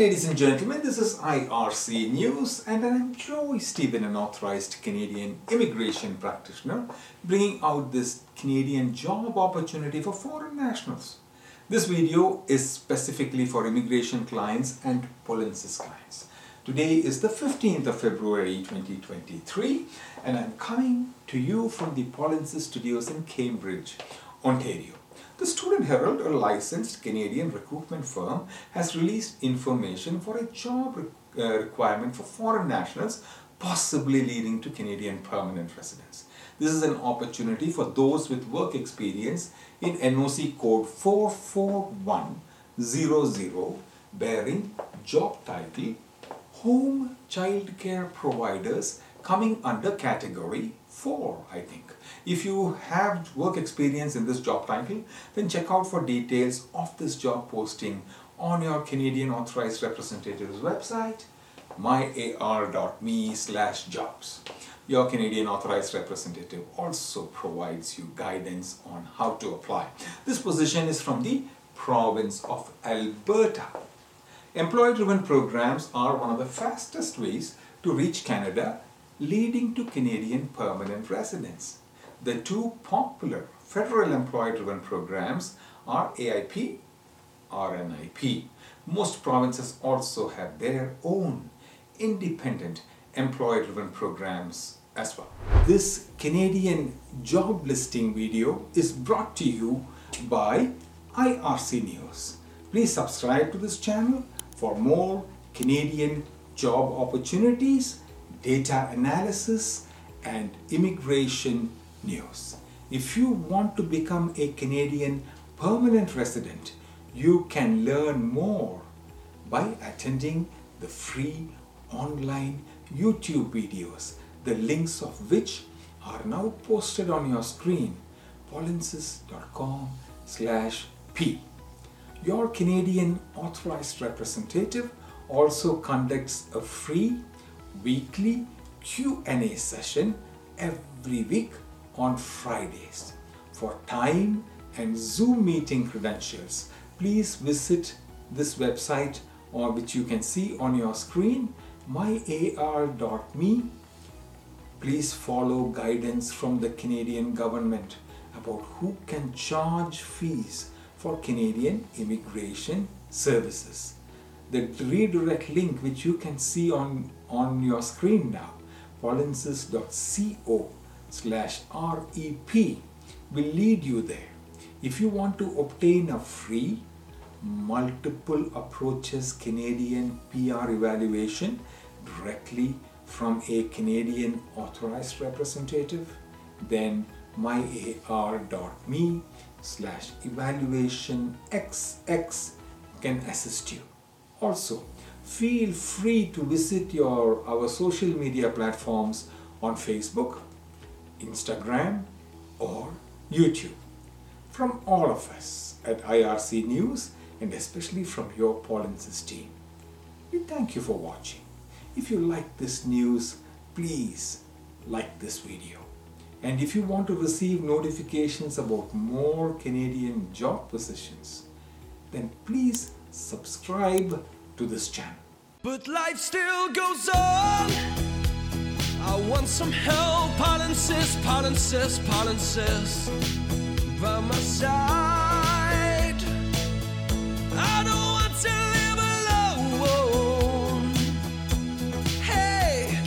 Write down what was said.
ladies and gentlemen, this is IRC News, and I'm Joy Stephen, an authorized Canadian immigration practitioner, bringing out this Canadian job opportunity for foreign nationals. This video is specifically for immigration clients and Polensis clients. Today is the 15th of February 2023, and I'm coming to you from the Polensis studios in Cambridge, Ontario. The Student Herald, a licensed Canadian recruitment firm, has released information for a job re uh, requirement for foreign nationals, possibly leading to Canadian permanent residence. This is an opportunity for those with work experience in NOC code 44100 bearing job title Home Child Care Providers coming under category 4 I think. If you have work experience in this job title then check out for details of this job posting on your Canadian Authorized Representative's website myar.me slash jobs. Your Canadian Authorized Representative also provides you guidance on how to apply. This position is from the province of Alberta. Employee-driven programs are one of the fastest ways to reach Canada leading to Canadian permanent residence. The two popular federal employee-driven programs are AIP, RNIP. Most provinces also have their own independent employee-driven programs as well. This Canadian job listing video is brought to you by IRC News. Please subscribe to this channel for more Canadian job opportunities data analysis and immigration news. If you want to become a Canadian permanent resident, you can learn more by attending the free online YouTube videos, the links of which are now posted on your screen, polensis.com slash p. Your Canadian authorized representative also conducts a free weekly Q&A session every week on Fridays. For time and Zoom meeting credentials, please visit this website or which you can see on your screen myar.me. Please follow guidance from the Canadian government about who can charge fees for Canadian immigration services the redirect link which you can see on, on your screen now, polensis.co slash REP will lead you there. If you want to obtain a free multiple approaches Canadian PR evaluation directly from a Canadian authorized representative, then myar.me slash evaluation xx can assist you. Also, feel free to visit your our social media platforms on Facebook, Instagram, or YouTube. From all of us at IRC News and especially from your Polensis team, we thank you for watching. If you like this news, please like this video. And if you want to receive notifications about more Canadian job positions, then please subscribe to this channel. But life still goes on. I want some help, by my side. I don't want to live alone. Hey,